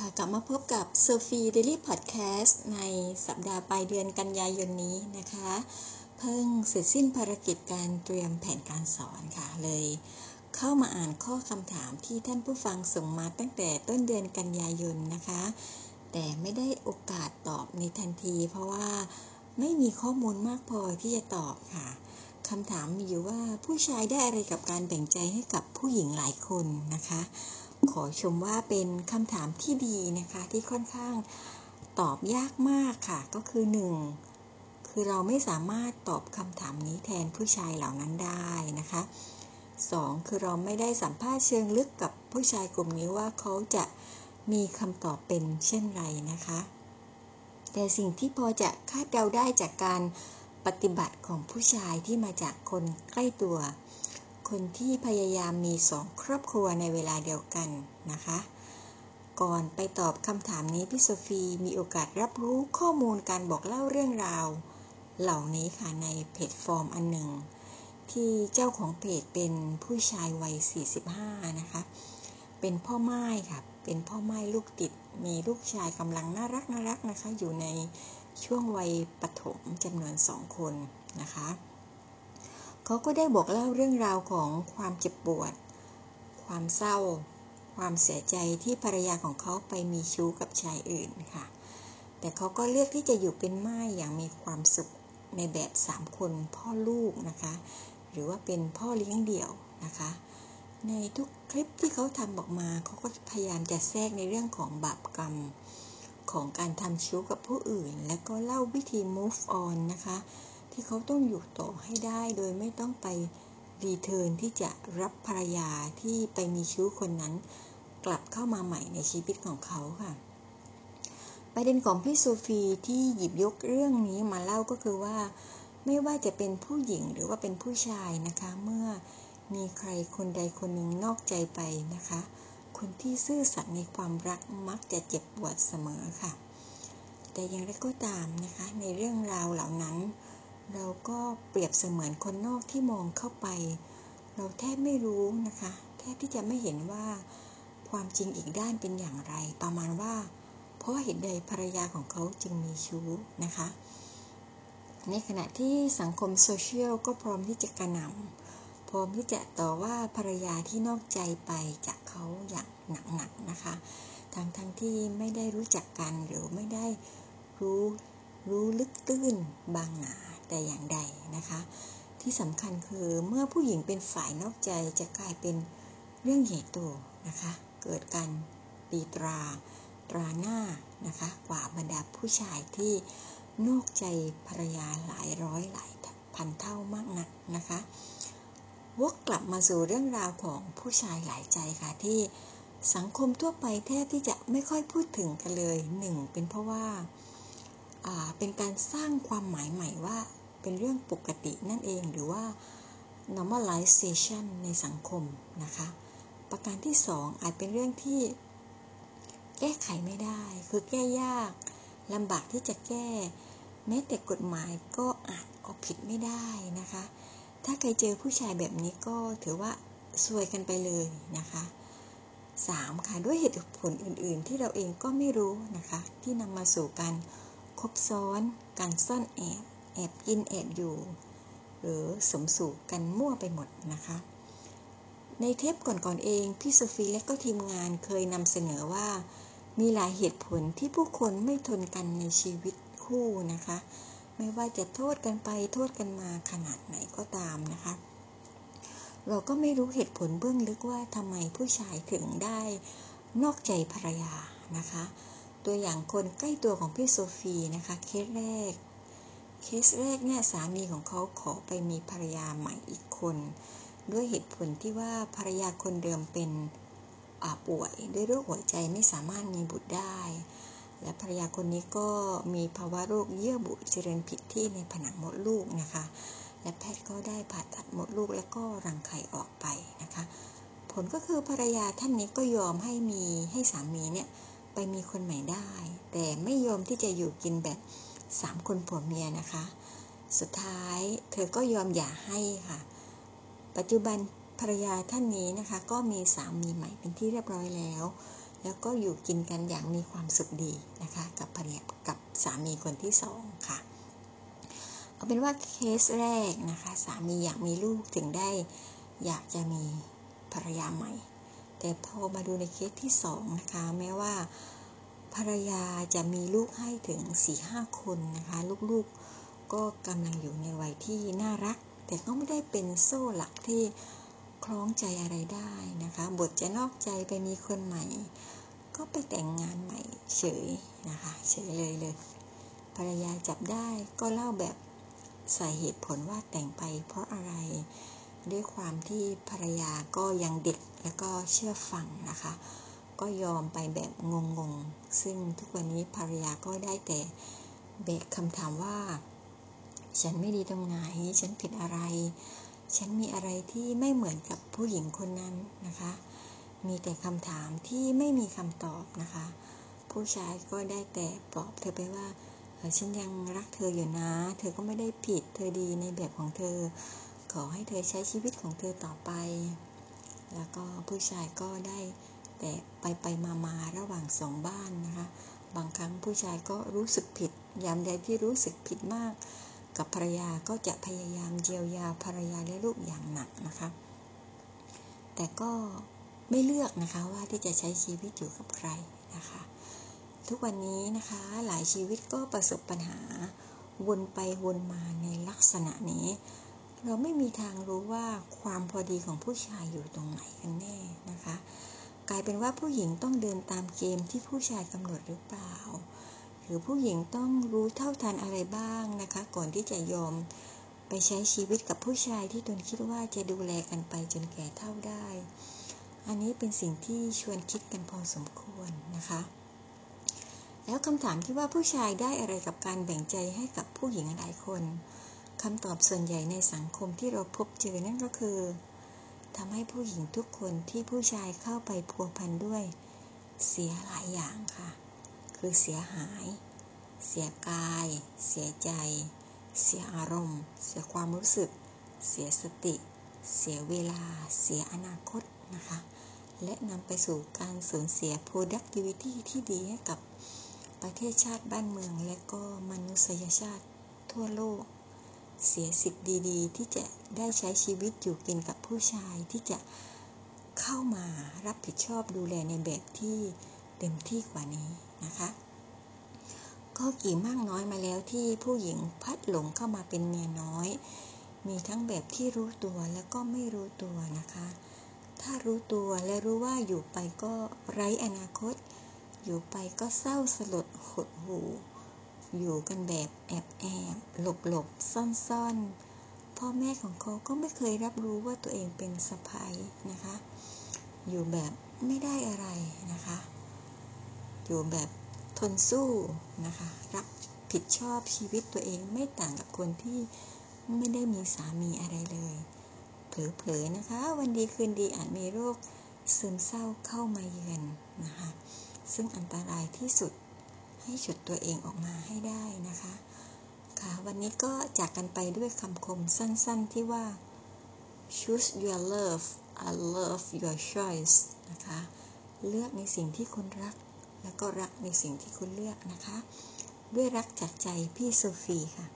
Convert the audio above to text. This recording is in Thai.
ค่ะกลับมาพบกับโซฟี Daily Podcast ในสัปดาห์ปลายเดือนกันยายนนี้นะคะ เพิ่งเสร็จสิ้นภารกิจการเตรียมแผนการสอนค่ะเลย เข้ามาอ่านข้อคำถามที่ท่านผู้ฟังส่งมาตั้งแต่ต้นเดือนกันยายนนะคะ แต่ไม่ได้โอกาสตอบในทันที เพราะว่าไม่มีข้อมูลมากพอที่จะตอบค่ะคำถามมีอยู่ว่าผู้ชายได้อะไรกับการแบ่งใจให้กับผู้หญิงหลายคนนะคะ ขอชมว่าเป็นคำถามที่ดีนะคะที่ค่อนข้างตอบยากมากค่ะ ก็คือหนึ่งคือเราไม่สามารถตอบคำถามนี้แทนผู้ชายเหล่านั้นได้นะคะสองคือเราไม่ได้สัมภาษณ์เชิงลึกกับผู้ชายกลุ่มนี้ว่าเขาจะมีคำตอบเป็นเช่นไรนะคะ แต่สิ่งที่พอจะคาดเดาได้จากการปฏิบัติของผู้ชายที่มาจากคนใกล้ตัว คนที่พยายามมีสองครอบครัวในเวลาเดียวกันนะคะ ก่อนไปตอบคำถามนี้พี่โซฟีมีโอกาสรับรู้ข้อมูลการบอกเล่าเรื่องราว เหล่านี้ค่ะในเพจฟอร์มอันหนึ่ง ที่เจ้าของเพจเป็นผู้ชายวัย 45 นะคะ เป็นพ่อไม้ค่ะ เป็นพ่อไม้ลูกติด มีลูกชายกำลังน่ารักน่ารักนะคะ อยู่ในช่วงวัยปฐมจำนวนสองคนนะคะ เขาก็ได้บอกเล่าเรื่องราวของความเจ็บปวด ความเศร้า ความเสียใจที่ภรรยาของเขาไปมีชู้กับชายอื่นค่ะ แต่เขาก็เลือกที่จะอยู่เป็นม่ายอย่างมีความสุขในแบบสามคนพ่อลูกนะคะ หรือว่าเป็นพ่อเลี้ยงเดี่ยวนะคะ ในทุกคลิปที่เขาทำออกมาเขาก็พยายามจะแทรกในเรื่องของบาปกรรมของการทำชู้กับผู้อื่น และก็เล่าวิธี move on นะคะ ที่เขาต้องอยู่ต่อให้ได้โดยไม่ต้องไปรีเทิร์นที่จะรับภรรยาที่ไปมีชู้คนนั้น กลับเข้ามาใหม่ในชีวิตของเขาค่ะ ประเด็นของพี่โซฟีที่หยิบยกเรื่องนี้มาเล่าก็คือว่า ไม่ว่าจะเป็นผู้หญิงหรือว่าเป็นผู้ชายนะคะ เมื่อมีใครคนใดคนหนึ่งนอกใจไปนะคะ คนที่ซื่อสัตย์ในความรักมักจะเจ็บปวดเสมอค่ะ แต่อย่างไรก็ตามนะคะ ในเรื่องราวเหล่านั้น เราก็เปรียบเสมือนคนนอกที่มองเข้าไป เราแทบไม่รู้นะคะ แทบที่จะไม่เห็นว่าความจริงอีกด้านเป็นอย่างไร ประมาณว่า เพราะเหตุใดภรรยาของเขาจึงมีชู้นะคะ ในขณะที่สังคมโซเชียลก็พร้อมที่จะกระหน่ำพร้อมที่จะต่อว่าภรรยาที่นอกใจไปจากเขาอย่างหนักๆนะคะ ทั้งทั้งที่ไม่ได้รู้จักกันหรือไม่ได้รู้รู้ลึกตื้นบางหนา แต่อย่างใดนะคะ ที่สำคัญคือเมื่อผู้หญิงเป็นฝ่ายนอกใจจะกลายเป็นเรื่องใหญ่โตนะคะ เกิดการตีตราตราหน้านะคะกว่าบรรดาผู้ชายที่นอกใจภรรยาหลายร้อยหลายพันเท่ามากนักนะคะวกกลับมาสู่เรื่องราวของผู้ชายหลายใจค่ะที่สังคมทั่วไปแทบที่จะไม่ค่อยพูดถึงกันเลยหนึ่งเป็นเพราะว่า เป็นการสร้างความหมายใหม่ว่าเป็นเรื่องปกตินั่นเองหรือว่า normalization ในสังคมนะคะ ประการที่สองอาจเป็นเรื่องที่แก้ไขไม่ได้ คือแก้ยากลำบากที่จะแก้ แม้แต่กฎหมายก็อาจเอาผิดไม่ได้นะคะ ถ้าใครเจอผู้ชายแบบนี้ก็ถือว่าซวยกันไปเลยนะคะ 3. ค่ะด้วยเหตุผลอื่นๆ ที่เราเองก็ไม่รู้นะคะ ที่นำมาสู่การ บซ้อน การซ่อนแอบ แอบกินแอบอยู่ หรือสมสู่กันมั่วไปหมดนะคะ ในเทปก่อนๆเอง พี่โซฟีและก็ทีมงานเคยนำเสนอว่า มีหลายเหตุผลที่ผู้คนไม่ทนกันในชีวิตคู่นะคะ ไม่ว่าจะโทษกันไปโทษกันมาขนาดไหนก็ตามนะคะ เราก็ไม่รู้เหตุผลเบื้องลึกว่าทำไมผู้ชายถึงได้นอกใจภรรยานะคะ ตัวอย่างคนใกล้ตัวของพี่โซฟีนะคะเคสแรก เคสแรกเนี่ยสามีของเขาขอไปมีภรรยาใหม่อีกคน ด้วยเหตุผลที่ว่าภรรยาคนเดิมเป็นป่วยด้วยโรคหัวใจไม่สามารถมีบุตรได้ และภรรยาคนนี้ก็มีภาวะโรคเยื่อบุเจริญผิดที่ในผนังมดลูกนะคะ และแพทย์ก็ได้ผ่าตัดมดลูกแล้วก็รังไข่ออกไปนะคะ ผลก็คือภรรยาท่านนี้ก็ยอมให้มีให้สามีเนี่ย ไปมีคนใหม่ได้ แต่ไม่ยอมที่จะอยู่กินแบบสามคนผัวเมียนะคะ สุดท้ายเธอก็ยอมหย่าให้ค่ะ ปัจจุบันภรรยาท่านนี้นะคะ ก็มีสามีใหม่เป็นที่เรียบร้อยแล้วแแล้วก็อยู่กินกันอย่างมีความสุขดีนะคะ กับภรรยากับสามีคนที่สองค่ะเอาเป็นว่าเคสแรกนะคะ สามีอยากมีลูกถึงได้อยากจะมีภรรยาใหม่ แต่พอมาดูในเคสที่สองนะคะ แม้ว่าภรรยาจะมีลูกให้ถึงสี่ห้าคนนะคะ ลูกๆก็กำลังอยู่ในวัยที่น่ารัก แต่ก็ไม่ได้เป็นโซ่หลักที่คล้องใจอะไรได้นะคะ บทจะนอกใจไปมีคนใหม่ ก็ไปแต่งงานใหม่เฉยนะคะ เฉยเลยเลย ภรรยาจับได้ก็เล่าแบบใส่เหตุผลว่าแต่งไปเพราะอะไร ด้วยความที่ภรรยาก็ยังเด็กแล้วก็เชื่อฟังนะคะ ก็ยอมไปแบบงงๆ ซึ่งทุกวันนี้ภรรยาก็ได้แต่เบกคำถามว่า ฉันไม่ดีตรงไหน ฉันผิดอะไร ฉันมีอะไรที่ไม่เหมือนกับผู้หญิงคนนั้นนะคะ มีแต่คำถามที่ไม่มีคำตอบนะคะ ผู้ชายก็ได้แต่ปลอบเธอไปว่าฉันยังรักเธออยู่นะ เธอก็ไม่ได้ผิด เธอดีในแบบของเธอ ขอให้เธอใช้ชีวิตของเธอต่อไป แล้วก็ผู้ชายก็ได้แต่ไปไปมามาระหว่างสองบ้านนะคะ บางครั้งผู้ชายก็รู้สึกผิด ยามใดที่รู้สึกผิดมาก กับภรรยาก็จะพยายามเยียวยาภรรยาและลูกอย่างหนักนะคะ แต่ก็ไม่เลือกนะคะว่าที่จะใช้ชีวิตอยู่กับใครนะคะ ทุกวันนี้นะคะหลายชีวิตก็ประสบปัญหาวนไปวนมาในลักษณะนี้ เราไม่มีทางรู้ว่าความพอดีของผู้ชายอยู่ตรงไหนกันแน่นะคะ กลายเป็นว่าผู้หญิงต้องเดินตามเกมที่ผู้ชายกำหนดหรือเปล่า หรือผู้หญิงต้องรู้เท่าทันอะไรบ้างนะคะ ก่อนที่จะยอมไปใช้ชีวิตกับผู้ชายที่ตนคิดว่าจะดูแลกันไปจนแก่เท่าได้ อันนี้เป็นสิ่งที่ชวนคิดกันพอสมควรนะคะ แล้วคำถามที่ว่าผู้ชายได้อะไรกับการแบ่งใจให้กับผู้หญิงหลายคน คำตอบส่วนใหญ่ในสังคมที่เราพบเจอนั่นก็คือทำให้ผู้หญิงทุกคนที่ผู้ชายเข้าไปพัวพันด้วย เสียหลายอย่างค่ะ คือเสียหาย เสียกาย เสียใจ เสียอารมณ์ เสียความรู้สึก เสียสติ เสียเวลา เสียอนาคตนะคะ และนำไปสู่การสูญเสีย productivity ที่ดีให้กับประเทศชาติบ้านเมืองและก็มนุษยชาติทั่วโลก เสียสิทธิ์ดีๆ ที่จะได้ใช้ชีวิตอยู่กินกับผู้ชายที่จะเข้ามารับผิดชอบดูแลในแบบที่เต็มที่กว่านี้นะคะ ก็กี่มากน้อยมาแล้วที่ผู้หญิงพัดหลงเข้ามาเป็นเมียน้อย มีทั้งแบบที่รู้ตัวและก็ไม่รู้ตัวนะคะ ถ้ารู้ตัวและรู้ว่าอยู่ไปก็ไร้อนาคต อยู่ไปก็เศร้าสลดหดหู อยู่กันแบบแอบแอบหลบหลบซ่อนซ่อนพ่อแม่ของเขาก็ไม่เคยรับรู้ว่าตัวเองเป็นสะพ้ายนะคะ อยู่แบบไม่ได้อะไรนะคะ อยู่แบบทนสู้นะคะ รับผิดชอบชีวิตตัวเองไม่ต่างกับคนที่ไม่ได้มีสามีอะไรเลยเผลอๆนะคะ วันดีคืนดีอาจมีโรคซึมเศร้าเข้ามาเยือนนะคะ ซึ่งอันตรายที่สุด ให้ฉุดตัวเองออกมาให้ได้นะคะ ค่ะ วันนี้ก็จากกันไปด้วยคำคมสั้นๆที่ว่า choose your love I love your choice นะคะ เลือกในสิ่งที่คุณรัก แล้วก็รักในสิ่งที่คุณเลือกนะคะ ด้วยรักจากใจพี่โซฟีค่ะ